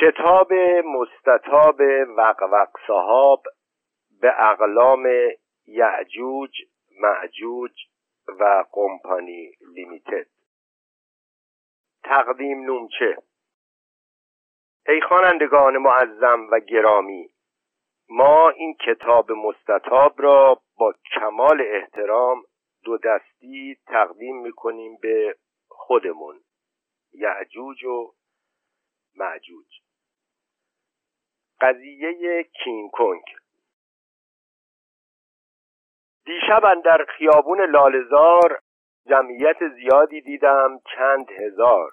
کتاب مستطاب وقوق صحاب به اقلام یعجوج معجوج و قمپانی لیمیتد. تقدیم نومچه. ای خوانندگان معظم و گرامی ما این کتاب مستطاب را با کمال احترام دو دستی تقدیم می‌کنیم به خودمون یعجوج و معجوج. قضیه کینگ کنگ. دیشب در خیابون لالزار جمعیت زیادی دیدم چند هزار.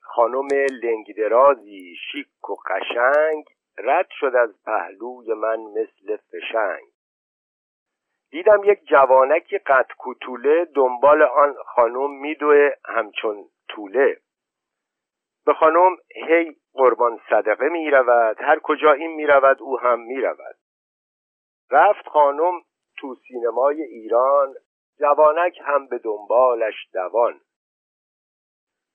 خانم لنگدرازی شیک و قشنگ رد شد از پهلوی من مثل فشنگ. دیدم یک جوانکی قد کوتوله دنبال آن خانم میدوه همچون طوله. به خانم هی قربان صدقه می رود هر کجا این می رود او هم می رود. رفت خانم تو سینمای ایران جوانک هم به دنبالش دوان.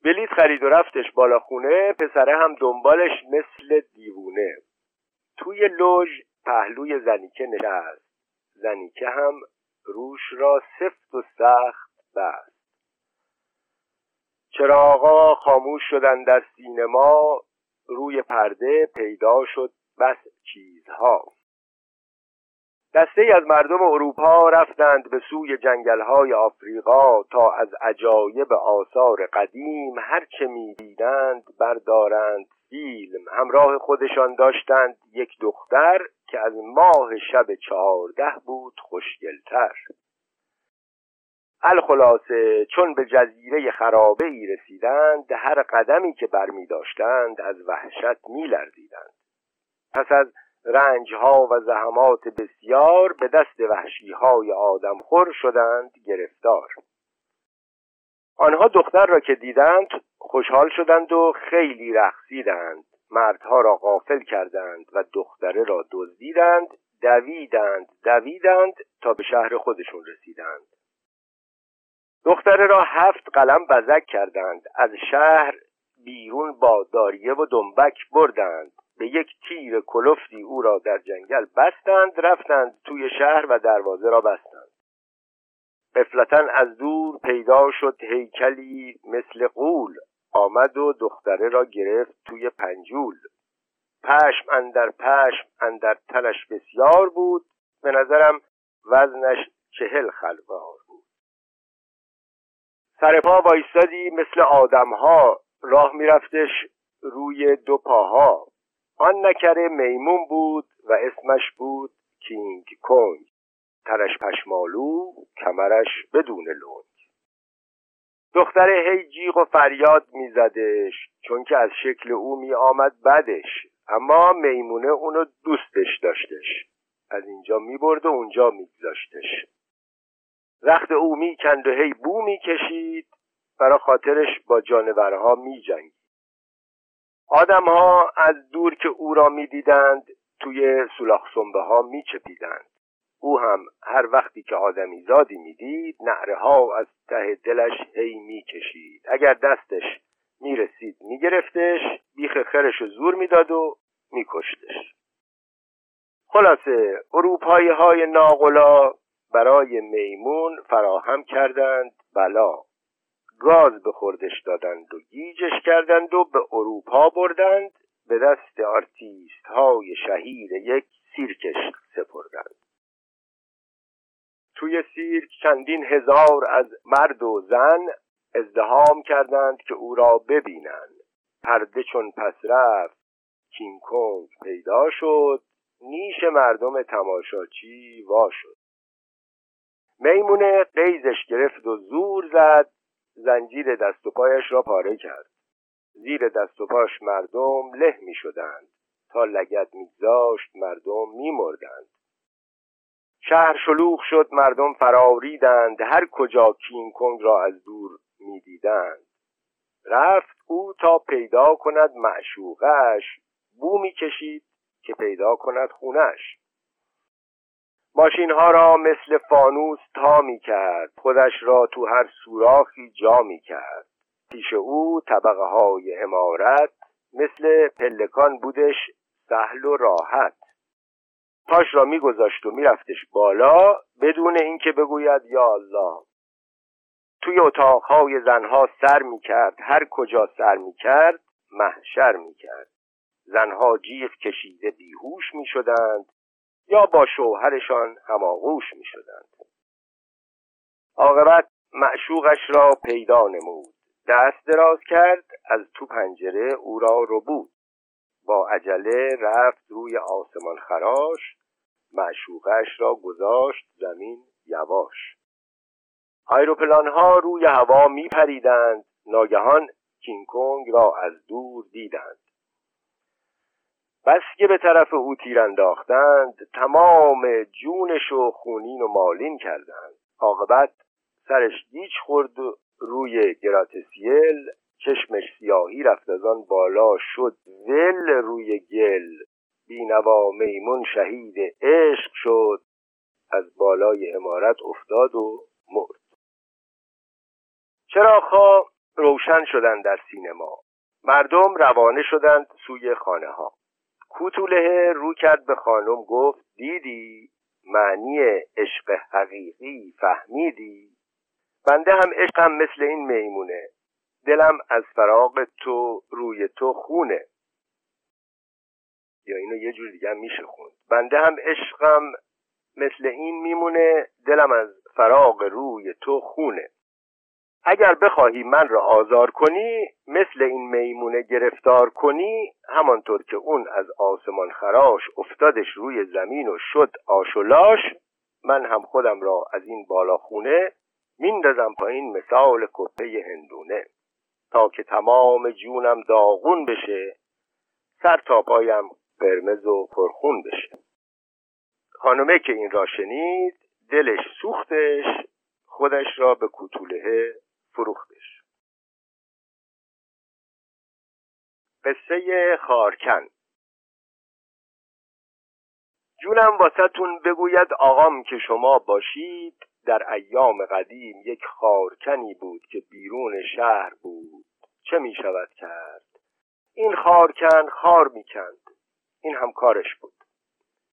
بلیت خرید و رفتش بالا خونه پسره هم دنبالش مثل دیوونه. توی لوژ پهلوی زنیکه نشست. زنیکه هم روش را سفت و سخت بست. چراغا خاموش شدن در سینما؟ روی پرده پیدا شد بس چیزها. دسته ای از مردم اروپا رفتند به سوی جنگلهای آفریقا تا از عجایب آثار قدیم هرچه می‌دیدند بردارند فیلم. همراه خودشان داشتند یک دختر که از ماه شب چهارده بود خوشگلتر. الخلاصه چون به جزیره خرابه ای رسیدند هر قدمی که برمی داشتند از وحشت می لرزیدند. پس از رنجها و زحمات بسیار به دست وحشیهای خور شدند گرفتار. آنها دختر را که دیدند خوشحال شدند و خیلی رقصیدند. مردها را غافل کردند و دختره را دزدیدند دویدند دویدند تا به شهر خودشون رسیدند. دختره را هفت قلم بزک کردند. از شهر بیرون با داریه و دنبک بردند. به یک تیر کلفتی او را در جنگل بستند رفتند توی شهر و دروازه را بستند. قفلتا از دور پیدا شد هیکلی مثل قول آمد و دختره را گرفت توی پنجول. پشم اندر پشم اندر تنش بسیار بود. به نظرم وزنش چهل خلوار سر پا وایستادی مثل آدمها. راه میرفتش روی دو پاها. آن نکره میمون بود و اسمش بود کینگ کنگ ترش پشمالو کمرش بدون لنگ. دختر هی جیغ و فریاد میزدش چون که از شکل او می آمد بدش. اما میمونه اونو دوستش داشتش. از اینجا می برد و اونجا میگذاشتش. رخت او می‌کند و هی بو می‌کشید برا خاطرش با جانورها میجنگید. آدمها از دور که او را می‌دیدند توی سولاخ سنبه ها میچپیدند. او هم هر وقتی که آدمی زادی می‌دید نعره ها از ته دلش هی می‌کشید. اگر دستش می‌رسید میگرفتش بیخ خرش و زور می‌داد و میکشتش. خلاصه اروپایی های ناغلا برای میمون فراهم کردند بلا. گاز به خوردش دادند و گیجش کردند و به اروپا بردند. به دست آرتیست های شهیر یک سیرکش سپردند. توی سیرک چندین هزار از مرد و زن ازدهام کردند که او را ببینند. پرده چون پس رفت کینگ پیدا شد. نیش مردم تماشاچی وا شد. میمونه قیزش گرفت و زور زد زنجیر دست و پایش را پاره کرد. زیر دست و پاش مردم له می شدند. تا لگت میگذاشت مردم می مردند. شهر شلوغ شد مردم فراریدند. هر کجا کینگ کنگ را از دور می‌دیدند رفت او تا پیدا کند معشوقش. بو می‌کشید که پیدا کند خونش. ماشین ها را مثل فانوس تا می کرد خودش را تو هر سوراخی جا می کرد پیش او طبقه های امارت مثل پلکان بودش سهل و راحت. پاش را میگذاشت و میرفتش بالا بدون اینکه بگوید یا الله. توی اتاقهای زنها سر می‌کرد. هر کجا سر می‌کرد محشر می‌کرد. زنها جیغ کشیده بیهوش می‌شدند. یا با شوهرشان هماغوش می‌شدند. عاقبت معشوقش را پیدا نمود. دست دراز کرد از تو پنجره او را رو بود با عجله رفت روی آسمان خراش معشوقش را گذاشت زمین یواش. آیروپلان ها روی هوا می پریدند ناگهان کینگ را از دور دیدند. بس که به طرف او تیر انداختند تمام جونش و خونین و مالین کردند. عاقبت سرش گیج خورد روی گراتسیل چشمش سیاهی رفت از آن بالا شد. ول روی گل بینوا میمون شهید عشق شد. از بالای امارت افتاد و مرد. چراغها روشن شدند در سینما؟ مردم روانه شدند سوی خانه ها کوتوله رو کرد به خانم گفت دیدی؟ معنی عشق حقیقی فهمیدی؟ بنده هم عشقم مثل این میمونه. دلم از فراغ تو روی تو خونه. یا اینو یه جور دیگه میشه خوند. بنده هم عشقم مثل این میمونه دلم از فراغ روی تو خونه. اگر بخواهی من را آزار کنی مثل این میمونه گرفتار کنی همانطور که اون از آسمان خراش افتادش روی زمین و شد آشولاش من هم خودم را از این بالاخونه میندازم پایین مثال کپه هندونه. تا که تمام جونم داغون بشه سر تا پایم قرمز و پرخون بشه. خانمه که این را شنید دلش سوختش خودش را به کوتوله فروختش. قصه خارکن. جونم واسهتون بگوید آقام که شما باشید در ایام قدیم یک خارکنی بود که بیرون شهر بود. چه می شود کرد؟ این خارکن خار می‌کند. این هم کارش بود.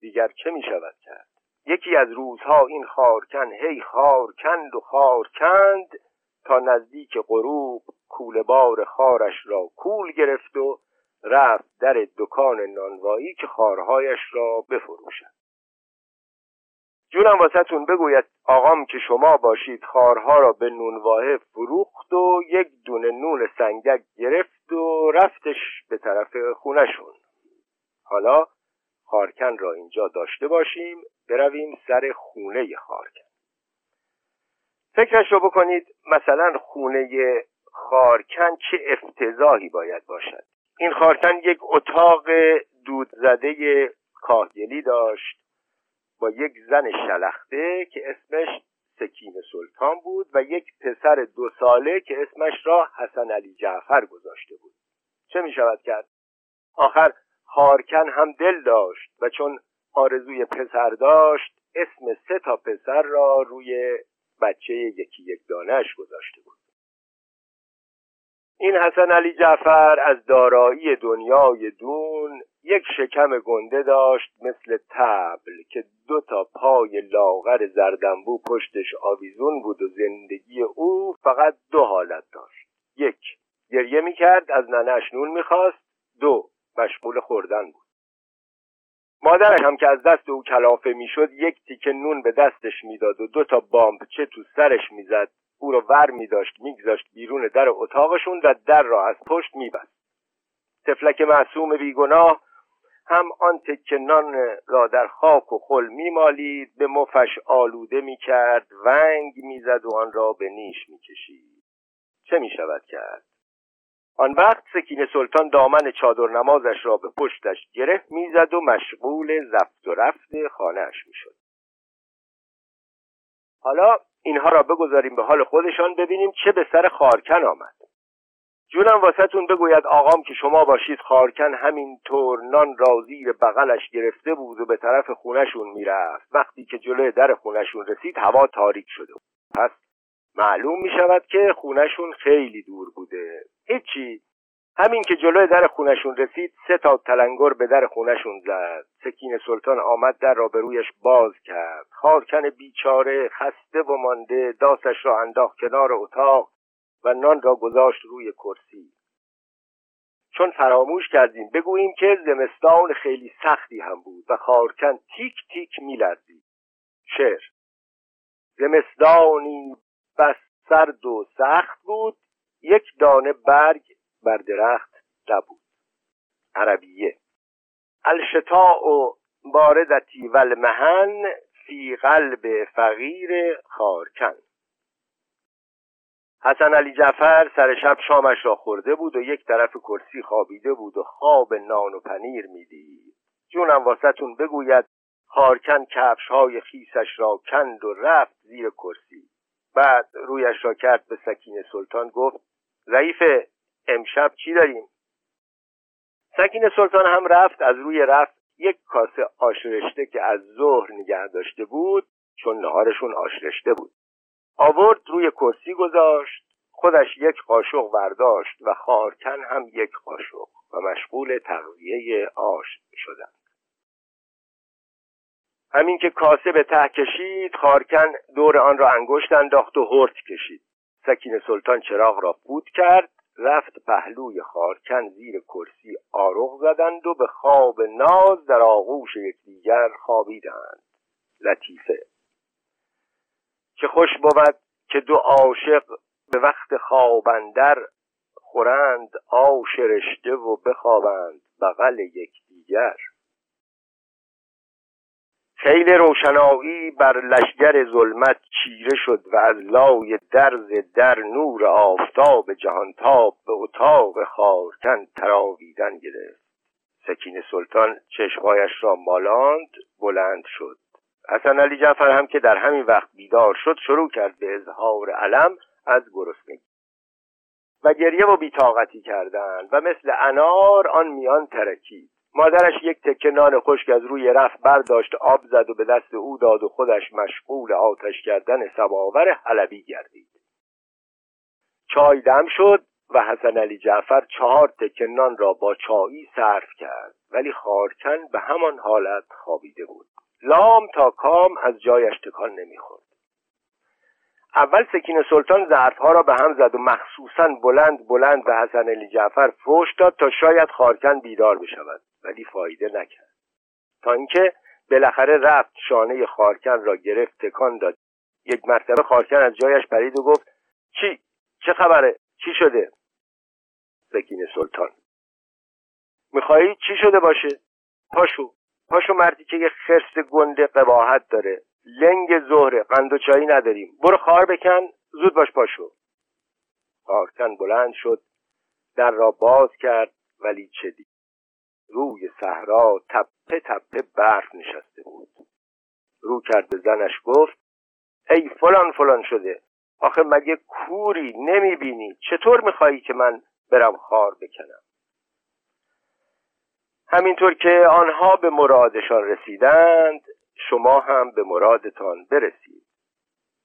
دیگر چه می شود کرد؟ یکی از روزها این خارکن هی خارکند و خارکند. تا نزدیک غروب کوله بار خارش را کول گرفت و رفت در دکان نانوایی که خارهایش را بفروشد. جونم واسهتون بگوید آقام که شما باشید خارها را به نونواه فروخت و یک دونه نون سنگک گرفت و رفتش به طرف خونشون حالا خارکن را اینجا داشته باشیم برویم سر خونه خارکن. فکرش رو بکنید مثلا خونه خارکن چه افتضاحی باید باشد این خارکن یک اتاق دود زده کاهگلی داشت با یک زن شلخته که اسمش سکین سلطان بود و یک پسر دو ساله که اسمش را حسن علی جعفر گذاشته بود چه می شود کرد؟ آخر خارکن هم دل داشت و چون آرزوی پسر داشت اسم سه تا پسر را روی بچه یکی یک دانش گذاشته بود. این حسن علی جعفر از دارایی دنیای دون یک شکم گنده داشت مثل تبل که دو تا پای لاغر زردنبو پشتش آویزون بود و زندگی او فقط دو حالت داشت. یک گریه می‌کرد از ننش نون می‌خواست. دو مشغول خوردن بود. مادرش هم که از دست او کلافه می‌شد یک تیکه نون به دستش می‌داد و دو تا چه تو سرش می‌زد او را ور میداشت میگذاشت بیرون در اتاقشون و در را از پشت میبست. تفلک معصوم بیگناه هم آن تکه نان را در خاک و خل میمالید به مفش آلوده می‌کرد ونگ می‌زد و آن را به نیش می‌کشید. چه می‌شود کرد؟ آن وقت سکین سلطان دامن چادر نمازش را به پشتش گره می‌زد و مشغول زفت و رفت خانهاش می‌شد. حالا اینها را بگذاریم به حال خودشان ببینیم چه به سر خارکن آمد. جونم واسهتون بگوید آقام که شما باشید خارکن همینطور نان را زیر بغلش گرفته بود و به طرف خونشون می‌رفت. وقتی که جلوی در خونشون رسید هوا تاریک شده پس معلوم می شود که خونشون خیلی دور بوده. هیچی. همین که جلوی در خونشون رسید سه تا تلنگر به در خونشون زد. سکین سلطان آمد در را به رویش باز کرد. خارکن بیچاره خسته و مانده داستش را انداخت کنار اتاق و نان را گذاشت روی کرسی. چون فراموش کردیم بگوییم که زمستان خیلی سختی هم بود و خارکن تیک تیک میلرزید. شعر زمستانی بس سرد و سخت بود. یک دانه برگ بر درخت نبود. عربیه. الشتاء و باردتی و المهن فی قلب فقیر خارکن. حسن علی جعفر سر شب شامش را خورده بود و یک طرف کرسی خوابیده بود و خواب نان و پنیر می‌دید. جونم واسهتون بگوید خارکن کفش های خیسش را کند و رفت زیر کرسی. بعد رویش را کرد به سکین سلطان گفت ضعیف امشب چی داریم؟ سکین سلطان هم رفت از روی رفت یک کاسه آشرشته که از ظهر نگه داشته بود چون نهارشون آشرشته بود. آورد روی کرسی گذاشت خودش یک قاشق برداشت و خارکن هم یک قاشق و مشغول تغذیه آش شدند. همین که کاسه به ته کشید خارکن دور آن را انگشت انداخت و هرت کشید. سکین سلطان چراغ را فوت کرد رفت پهلوی خارکن زیر کرسی آرغ زدند و به خواب ناز در آغوش یکدیگر خوابیدند. لطیفه. چه خوش بود که دو عاشق به وقت خوابندر خورند آش رشته و بخوابند بغل یکدیگر. خیل روشنایی بر لشگر ظلمت چیره شد و از لای درز در نور آفتاب جهانتاب به اتاق خارکن تراویدن گرفت. سکین سلطان چشمهایش را مالاند بلند شد. حسن علی جعفر هم که در همین وقت بیدار شد شروع کرد به اظهار علم از گرسنگی. و گریه و بیتاقتی کردند و مثل انار آن میان ترکید. مادرش یک تکه نان خشک از روی رفت برداشت آب زد و به دست او داد و خودش مشغول آتش کردن سماور حلبی گردید. چای دم شد و حسن علی جعفر چهار تکه نان را با چایی صرف کرد ولی خارکن به همان حالت خوابیده بود. لام تا کام از جایش تکان نمی‌خورد. اول سکین سلطان ظرفها را به هم زد و مخصوصا بلند بلند به حسن علی جعفر فوش داد تا شاید خارکن بیدار بشود. ولی فایده نکرد. تا اینکه بالاخره رفت شانه خارکن را گرفت تکان داد. یک مرتبه خارکن از جایش پرید و گفت چی؟ چه خبره؟ چی شده؟ سکین سلطان. میخوایی چی شده باشه؟ پاشو پاشو مردی که یه خرس گنده قباحت داره. لنگ زهره قند و چایی نداریم. برو خار بکن زود باش پاشو. خارکن بلند شد در را باز کرد ولی چه دید روی صحرا تپه تپه برف نشسته بود. رو کرد به زنش گفت ای فلان فلان شده. آخه مگه کوری نمی‌بینی؟ چطور میخوایی که من برم خار بکنم؟ همینطور که آنها به مرادشان رسیدند شما هم به مرادتان برسید.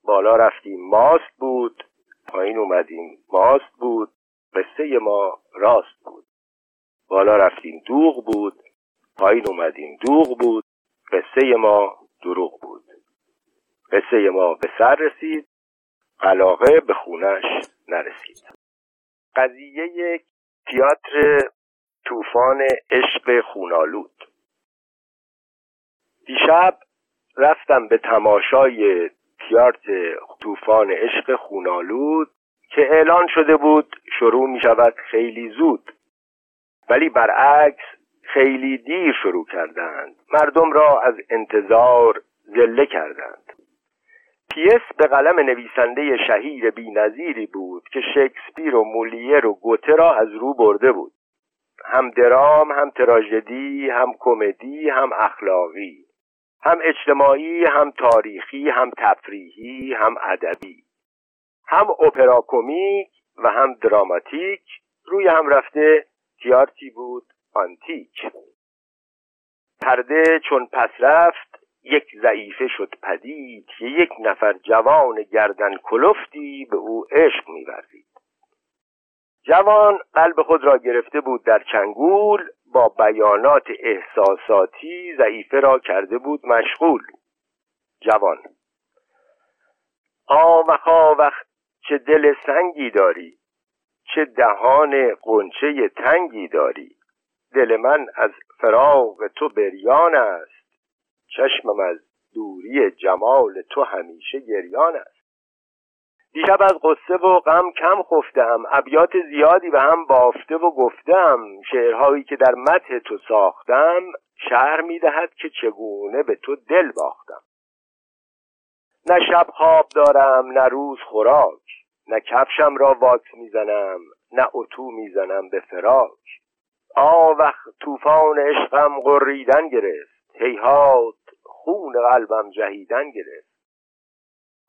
بالا رفتیم ماست بود. پایین اومدیم ماست بود. قصه ما راست بود. بالا رفتیم دوغ بود پایین اومدیم دوغ بود قصه ما دروغ بود. قصه ما به سر رسید علاقه به خونش نرسید. قضیه تیاتر طوفان عشق خونالود. دیشب رفتم به تماشای تیاتر طوفان عشق خونالود که اعلان شده بود شروع می شود خیلی زود. ولی برعکس خیلی دیر شروع کردند. مردم را از انتظار زله کردند. پیس به قلم نویسنده شهیر بینظیری بود که شکسپیر و مولیر و گوته را از رو برده بود. هم درام هم تراژدی هم کمدی هم اخلاقی هم اجتماعی هم تاریخی هم تفریحی هم ادبی هم اپرا کمیک و هم دراماتیک روی هم رفته تیارتی بود آنتیک. پرده چون پس رفت یک ضعیفه شد پدید. که یک نفر جوان گردن کلفتی به او عشق میورزید. جوان قلب خود را گرفته بود در چنگول با بیانات احساساتی ضعیفه را کرده بود مشغول. جوان آوخ آوخ چه دل سنگی داری. چه دهان قنچه تنگی داری. دل من از فراغ تو بریان است. چشمم از دوری جمال تو همیشه گریان است. دیشب از قصه و غم کم خفتم ابیات زیادی به هم بافته و گفتم شعرهایی که در متح تو ساختم شهر می‌دهد که چگونه به تو دل باختم. نه شب خواب دارم نه روز خوراک. نه کفشم را واکس می‌زنم نه اتو می‌زنم به فراک وقت طوفان عشقم قریدن گرفت هیهات خون قلبم جهیدن گرفت.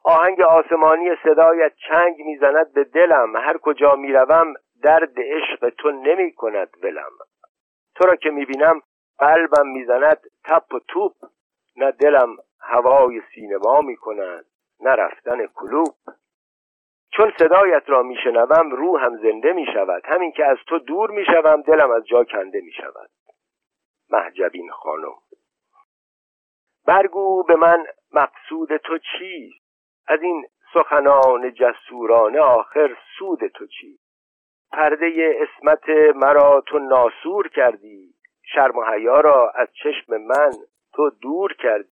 آهنگ آسمانی صدایت چنگ می‌زند به دلم هر کجا می‌روم درد عشق تو نمی کند ولم. تو را که می‌بینم قلبم می‌زند تپ و توپ نه دلم هوای سینما می‌کند نه رفتن کلوب چون صدایت را میشنوم روحم زنده می‌شود. همین که از تو دور می‌شوم دلم از جا کنده می‌شود. محجبین خانم. برگو به من مقصود تو چیست؟ از این سخنان جسورانه آخر سود تو چی پرده اسمت مرا تو ناسور کردی. شرم و حیا را از چشم من تو دور کردی.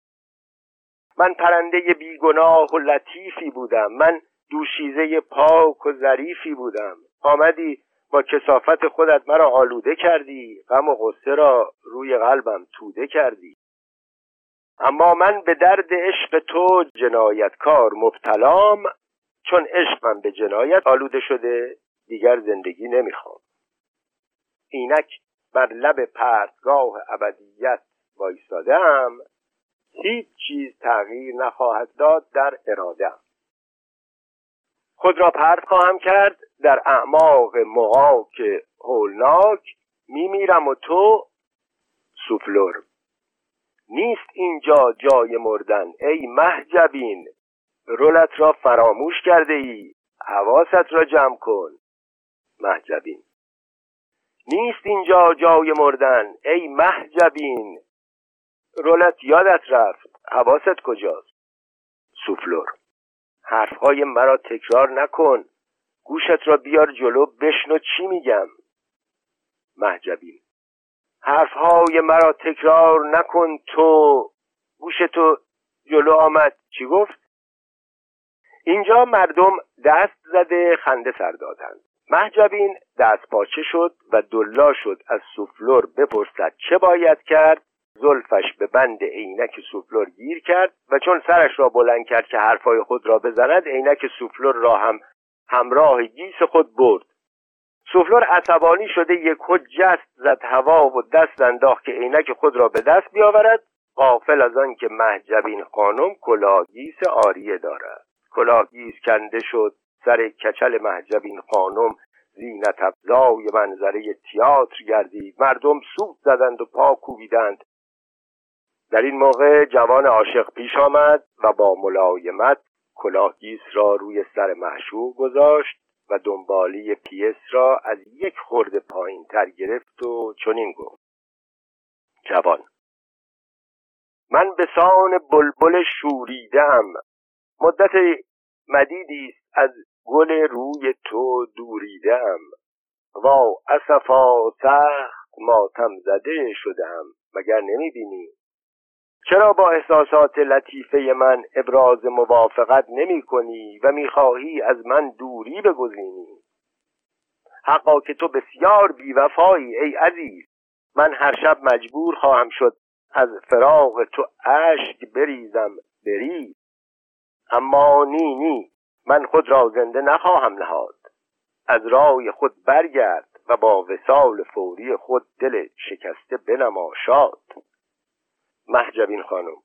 من پرنده بیگناه و لطیفی بودم. من دوشیزه پاک و ظریفی بودم. آمدی با کسافت خودت مرا آلوده کردی غم و غصه را روی قلبم توده کردی. اما من به درد عشق تو جنایتکار مبتلام چون عشقم به جنایت آلوده شده دیگر زندگی نمی‌خوام. اینک بر لب پرتگاه ابدیت وایستادم هیچ چیز تغییر نخواهد داد در ارادم. خود را پرت خواهم کرد. در اعماق مقاک هولناک میمیرم و تو سوفلور. نیست اینجا جای مردن ای محجبین رولت را فراموش کرده ای. حواست را جمع کن محجبین نیست اینجا جای مردن ای محجبین رولت یادت رفت حواست کجاست؟ سوفلور. حرفهای مرا تکرار نکن. گوشت را بیار جلو بشنو چی میگم. محجبین حرفهای مرا تکرار نکن تو. گوش تو جلو آمد. چی گفت؟ اینجا مردم دست زده خنده سر دادند. مه‌جبین دست پاچه شد و دولا شد از سوفلور بپرسد چه باید کرد. زلفش به بند عینک سوفلور گیر کرد و چون سرش را بلند کرد که حرفای خود را بزند عینک سوفلور را هم همراه گیس خود برد. سوفلور عصبانی شده یکهو جست زد هوا و دست انداخت که عینک خود را به دست بیاورد. غافل از آن که مه‌جبین خانم کلاه‌گیس عاریه دارد. کلاه‌گیس کنده شد سر کچل مه‌جبین خانم زینت افزای منظره تیاتر گردید. مردم سوت زدند و پا کوبیدند. در این موقع جوان عاشق پیش آمد و با ملایمت کلاهگیس را روی سر معشوق گذاشت و دنبالی پیس را از یک خورده پایین تر گرفت و چنین گفت. جوان من به سان بلبل شوریدم مدت مدیدی از گل روی تو دوریدم وا اسفا سخت ماتم زده شدم مگر نمی‌بینی؟ چرا با احساسات لطیفه من ابراز موافقت نمی کنی و می‌خواهی از من دوری بگزینی؟ حقا که تو بسیار بیوفایی ای عزیز. من هر شب مجبور خواهم شد از فراغ تو اشک بریزم بریز اما نی نی من خود را زنده نخواهم نهاد. از رای خود برگرد و با وسال فوری خود دل شکسته بنما شاد محجبین خانم.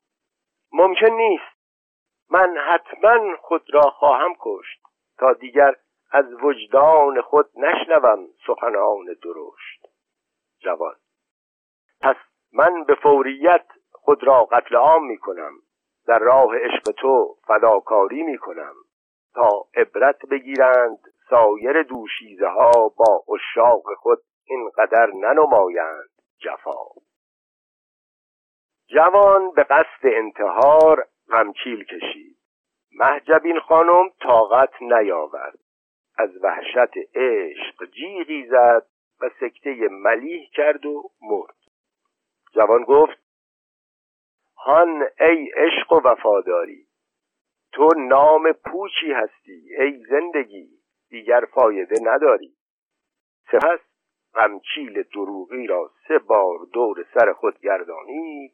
ممکن نیست. من حتما خود را خواهم کشت تا دیگر از وجدان خود نشنوم سخنان درشت. جوان. پس من به فوریت خود را قتل عام می کنم. در راه عشق تو فداکاری می کنم. تا عبرت بگیرند سایر دوشیزه ها با اشاق خود اینقدر ننمایند. جفا. جوان به قصد انتحار غمچیل کشید. محجبین خانم طاقت نیاورد. از وحشت عشق جیغی زد و سکته ملیح کرد و مرد. جوان گفت هان ای عشق و وفاداری تو نام پوچی هستی ای زندگی دیگر فایده نداری. سپس غمچیل دروغی را سه بار دور سر خود گردانید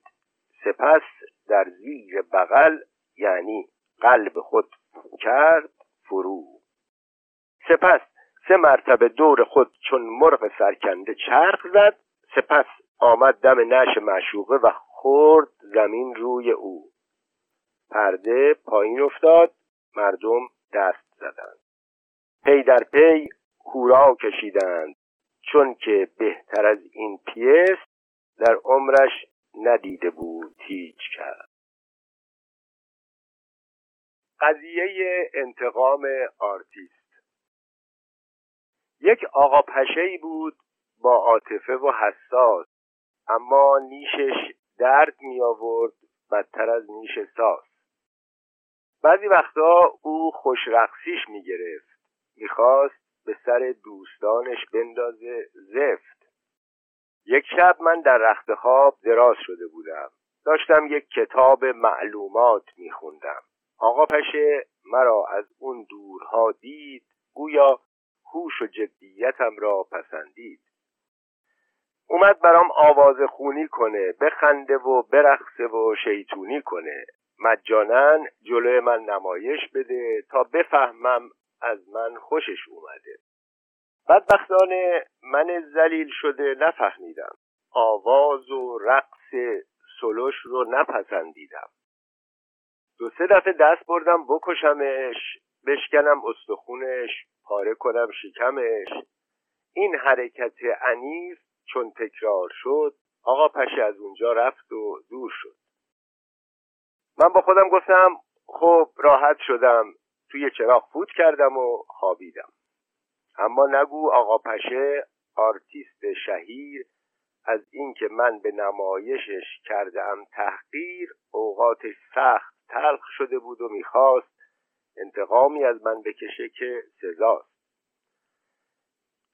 سپس در زیر بغل یعنی قلب خود کرد فرو. سپس سه مرتبه دور خود چون مرغ سرکنده چرخ زد سپس آمد دم نعش معشوقه و خورد زمین روی او. پرده پایین افتاد مردم دست زدند. پی در پی هورا کشیدند چون که بهتر از این پیس در عمرش ندیده بود هیچ کرد قضیه انتقام آرتیست. یک آقا پشه بود با عاطفه و حساس اما نیشش درد می آورد بدتر از نیش ساس. بعضی وقتا او خوش رقصیش می گرفت می‌خواست به سر دوستانش بندازه زفت. یک شب من در رخت خواب دراز شده بودم. داشتم یک کتاب معلومات میخوندم. آقا پشه مرا از اون دورها دید گویا هوش و جدیتم را پسندید. اومد برام آواز خونی کنه بخنده و برقصه و شیطونی کنه. مجانا جلوی من نمایش بده تا بفهمم از من خوشش اومده. بدبختانه من زلیل شده نفهمیدم. آواز و رقص سلوش رو نپسندیدم. دو سه دفعه دست بردم بکشمش بشکنم استخونش پاره کنم شکمش. این حرکت عنیف چون تکرار شد آقا پشه از اونجا رفت و دور شد. من با خودم گفتم خب راحت شدم توی چراغ فوت کردم و خوابیدم. اما نگو آقا پشه آرتیست شهیر از اینکه من به نمایشش کردم تحقیر اوقاتش سخت تلخ شده بود و می‌خواست انتقامی از من بکشه که سزاست.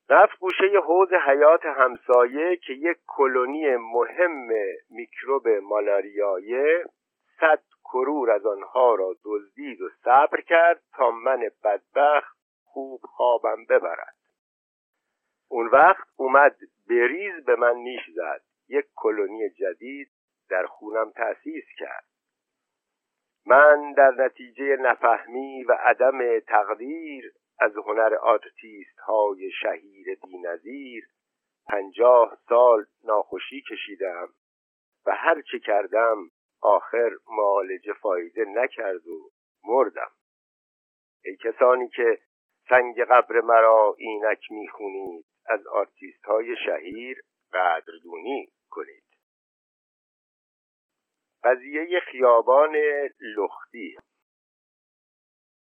رفت گوشه حوض حیاط همسایه که یک کلونی مهم میکروب مالاریایه صد کرور از آنها را دزدید و صبر کرد تا من بدبخت خوب خوابم ببرد. اون وقت اومد بریز به من نیش زد. یک کلونی جدید در خونم تأسیس کرد. من در نتیجه نفهمی و عدم تقدیر از هنر آرتیست های شهیر بینظیر پنجاه سال ناخوشی کشیدم و هر چه کردم آخر معالجه فایده نکرد و مردم. ای کسانی که سنگ قبر مرا اینک می‌خونید. از آرتیست های شهیر قدردونی کنید. قضیه خیابان لختی.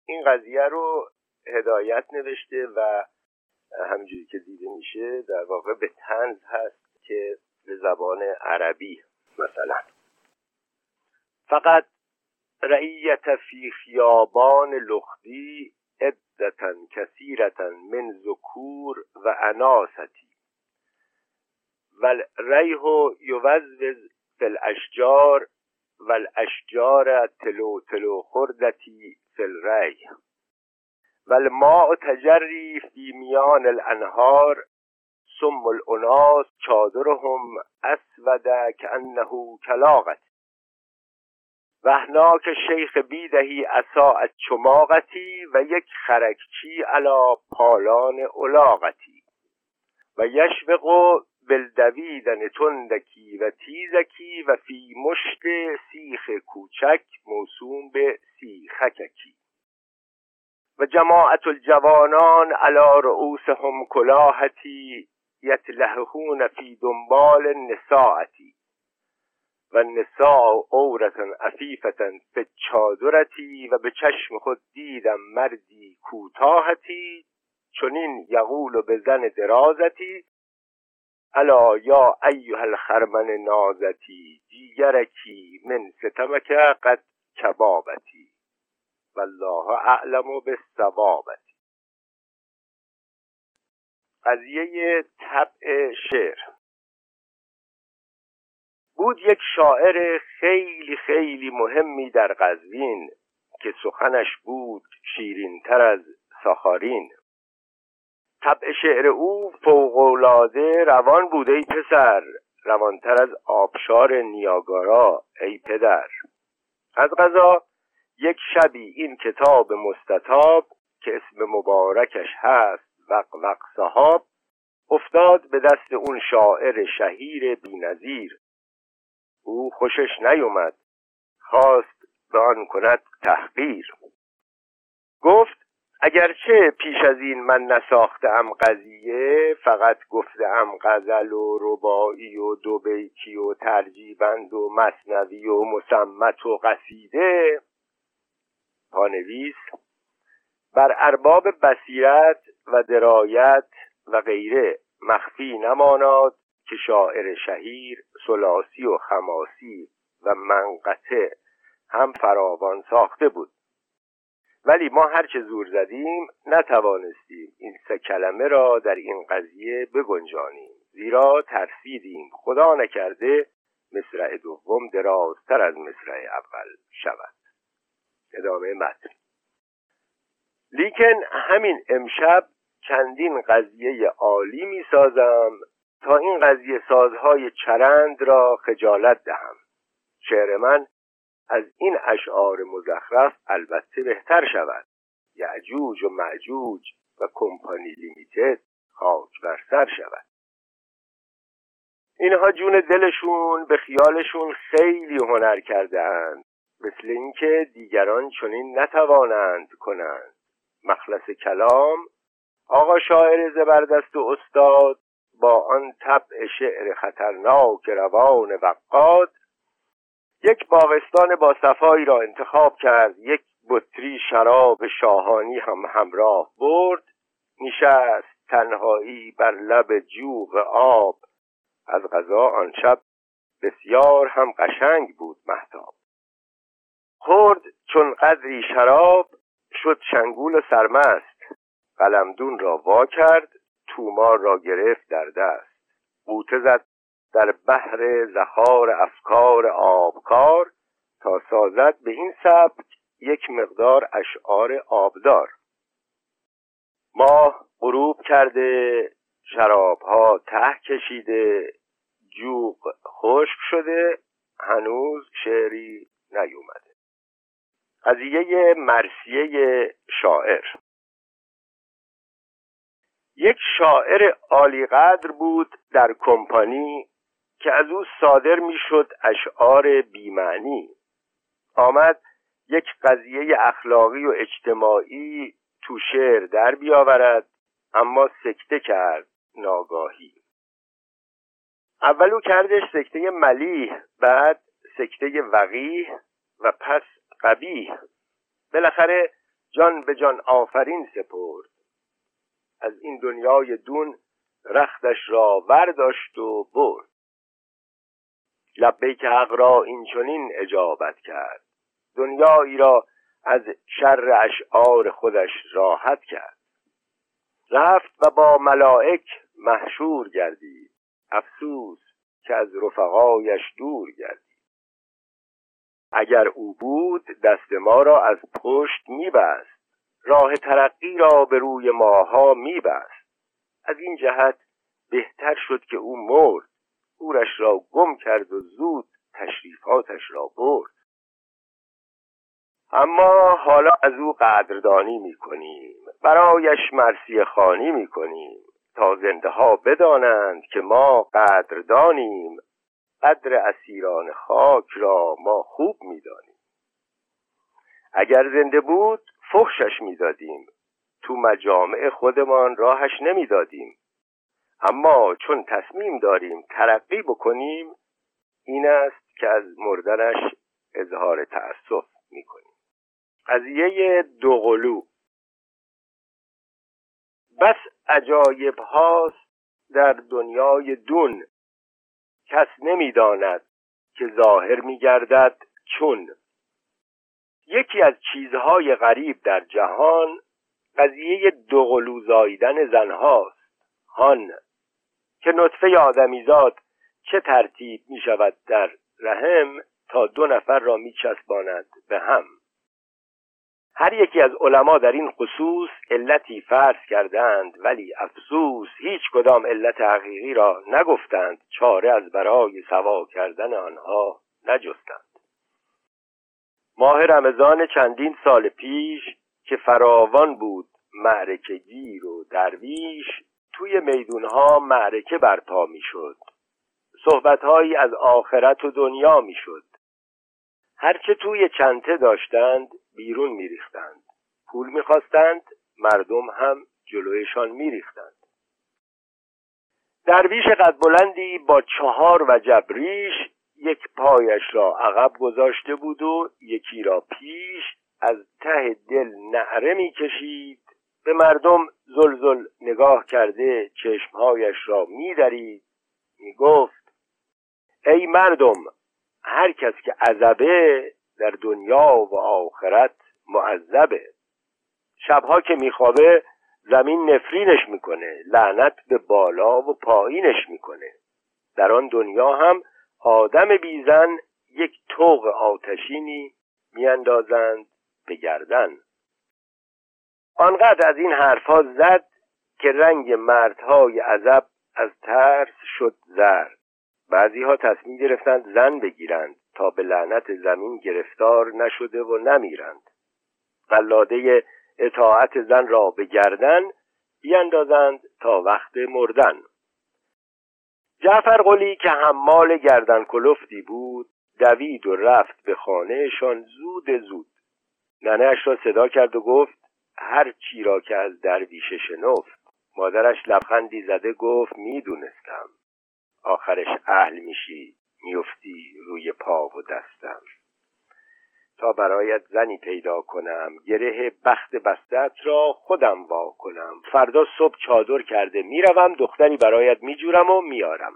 این قضیه رو هدایت نوشته و همینجوری که دیده میشه در واقع به طنز هست که به زبان عربی مثلا. فقط رعیت فی خیابان لختی عدتا کثیرتا من ذکور و اناستی. و ریح یوزوز فی الاشجار و الاشجار تلو تلو خردتی فی الریح و الماء تجری فی میان الانهار سم الاناس چادرهم اسود کانه کلاغت. وحناک شیخ بیدهی اصاعت چماغتی و یک خرکچی علا پالان الاغتی و یشوق بلدویدن تندکی و تیزکی و فی مشت سیخ کوچک موسوم به سیخککی. و جماعت الجوانان علا رؤوسهم کلاهتی یتلهون فی دنبال نساعتی. و نساء عورتا عفیفتا به چادرتی و به چشم خود دیدم مردی کوتاهتی چنین یقول به زن درازتی الا یا ایها الخرمن نازتی دیگرکی من ستمک قد کبابتی والله اعلم بالصوابتی قضیه طبع شعر. بود یک شاعر خیلی خیلی مهمی در قزوین که سخنش بود شیرینتر از ساخارین. طبع شعر او فوقالعاده روان بود ای پسر روانتر از آبشار نیاگارا ای پدر. از غذا یک شبی این کتاب مستطاب که اسم مبارکش هست وق وق صحاب افتاد به دست اون شاعر شهیر بینظیر او خوشش نیومد. خواست به آن کند تحقیر. گفت اگرچه پیش از این من نساختم قضیه فقط گفتم غزل و ربایی و دو بیتی و ترجیبند و مصنوی و مسمت و قصیده پانویس بر ارباب بصیرت و درایت و غیره مخفی نماناد که شاعر شهیر سلاسی و خماسی و منقطع هم فراوان ساخته بود. ولی ما هرچه زور زدیم نتوانستیم این سه کلمه را در این قضیه بگنجانیم. زیرا ترسیدیم. خدا نکرده مصرع دوم درازتر از مصرع اول شود. ادامه متن. لیکن همین امشب چندین قضیه عالی می سازم تا این قضیه سازهای چرند را خجالت دهم. شعر من از این اشعار مزخرف البته بهتر شود. یعجوج و معجوج و کمپانی لیمیتد خاک بر سر شود. اینها جون دلشون به خیالشون خیلی هنر کردهاند. مثل اینکه دیگران چنین نتوانند کنند. مخلص کلام آقا شاعر زبردست و استاد با آن طبع شعر خطرناک روان وقاد یک باغستان با صفایی را انتخاب کرد یک بطری شراب شاهانی هم همراه برد نشست تنهایی بر لب جوغ آب. از غذا آن شب بسیار هم قشنگ بود محتاب خورد چون قدری شراب شد شنگول و سرمست. قلمدون را وا کرد تومار را گرفت در دست. بوته زد در بحر زخار افکار آبکار تا سازد به این سبک یک مقدار اشعار آبدار. ماه غروب کرده شرابها ته کشیده جوق خشک شده هنوز شعری نیومده. قضیه مرسیه شاعر یک شاعر عالیقدر بود در کمپانی که از او صادر می‌شد اشعار بیمعنی. آمد یک قضیه اخلاقی و اجتماعی تو شعر در بیاورد اما سکته کرد ناگاهی. اولو کردش سکته ملیح بعد سکته وقیح و پس قبیح. بالاخره جان به جان آفرین سپرد. از این دنیای دون رختش را برداشت و برد. لبیک حق را این چنین اجابت کرد. دنیایی را از شر اشعار خودش راحت کرد. رفت و با ملائک محشور گردید. افسوس که از رفقایش دور گردید. اگر او بود دست ما را از پشت میبست. راه ترقی را به روی ماها میبست. از این جهت بهتر شد که او مرد گورش را گم کرد و زود تشریفاتش را برد. اما حالا از او قدردانی می‌کنیم برایش مرسی خانی می‌کنیم تا زنده ها بدانند که ما قدردانیم. قدر اسیران خاک را ما خوب می‌دانیم. اگر زنده بود فخشش می‌دادیم. تو مجامع خودمان راهش نمی‌دادیم. اما چون تصمیم داریم ترقی بکنیم این است که از مردنش اظهار تأسف می‌کنیم. قضیه دوقلو بس عجایب هاست در دنیای دون. کس نمی‌داند که ظاهر میگردد چون. یکی از چیزهای غریب در جهان قضیه دوقلو زاییدن زنهاست. هان که نطفه آدمیزاد چه ترتیب می شود در رحم تا دو نفر را می چسباند به هم. هر یکی از علما در این خصوص علتی فرض کردند ولی افسوس هیچ کدام علت حقیقی را نگفتند. چاره از برای سوا کردن آنها نجستند. ماه رمضان چندین سال پیش که فراوان بود معرکه گیر و درویش توی میدونها معرکه برپا می‌شد. صحبتهایی از آخرت و دنیا می‌شد. هرچه توی چنته داشتند بیرون میریختند. پول می‌خواستند مردم هم جلویشان میریختند. درویش قد بلندی با چهار و جبریش یک پایش را عقب گذاشته بود و یکی را پیش از ته دل نعره می‌کشید. به مردم زلزل نگاه کرده چشمهایش را میدرید. می‌گفت ای مردم هر کس که عذبه در دنیا و آخرت معذبه. شبها که میخوابه زمین نفرینش می‌کنه لعنت به بالا و پایینش می‌کنه. در آن دنیا هم آدم بیزن یک توق آتشینی میاندازند به گردن. آنقدر از این حرفها زد که رنگ مردهای عذب از ترس شد زرد بعضی ها تصمیم گرفتند زن بگیرند تا به لعنت زمین گرفتار نشده و نمیرند. قلاده اطاعت زن را به گردن بیاندازند تا وقت مردن. جعفر قلی که حمال گردن کلفتی بود دوید و رفت به خانهشان زود زود. ننهاش را صدا کرد و گفت هر چی را که از درویشه شنفت. مادرش لبخندی زده گفت می‌دونستم. آخرش اهل میشی میفتی روی پا و دستم. تا برایت زنی پیدا کنم. گره بخت بستت را خودم وا کنم. فردا صبح چادر کرده می‌روم دختری برایت میجورم و میارم.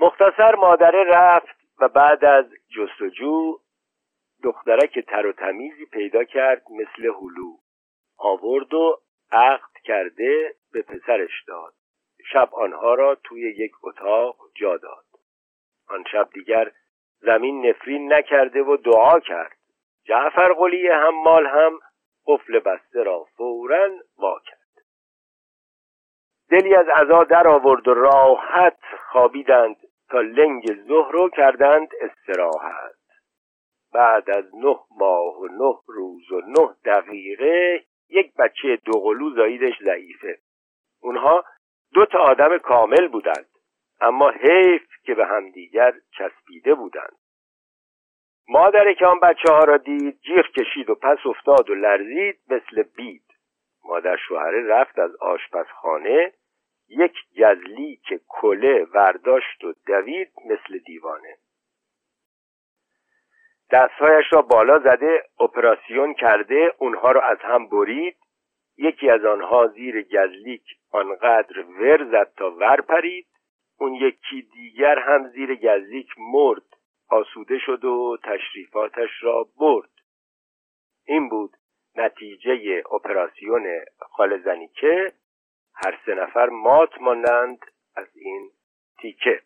مختصر مادره رفت و بعد از جستجو دخترک تر و تمیزی پیدا کرد مثل هلو. آورد و عقد کرده به پسرش داد. شب آنها را توی یک اتاق جا داد. آن شب دیگر زمین نفرین نکرده و دعا کرد. جعفر قلی حمال هم قفل بسته را فورا وا کرد. دلی از عزا در آورد و راحت خوابیدند تا لنگ ظهر رو کردند استراحت. بعد از نه ماه و نه روز و نه دقیقه یک بچه دوقلو زاییدش ضعیفه. اونها دو تا آدم کامل بودند. اما حیف که به همدیگر چسبیده بودند. مادر که آن بچه ها را دید جیغ کشید و پس افتاد و لرزید مثل بید. مادر شوهره رفت از آشپزخانه یک گزلی که کله ورداشت و دوید مثل دیوانه. دستهایش را بالا زده اپراسیون کرده اونها را از هم برید. یکی از آنها زیر گزلیک آنقدر ور زد تا ور پرید. اون یکی دیگر هم زیر گزلیک مرد آسوده شد و تشریفاتش را برد. این بود نتیجه اپراسیون خالزنیکه هر سه نفر مات مانند از این تیکه.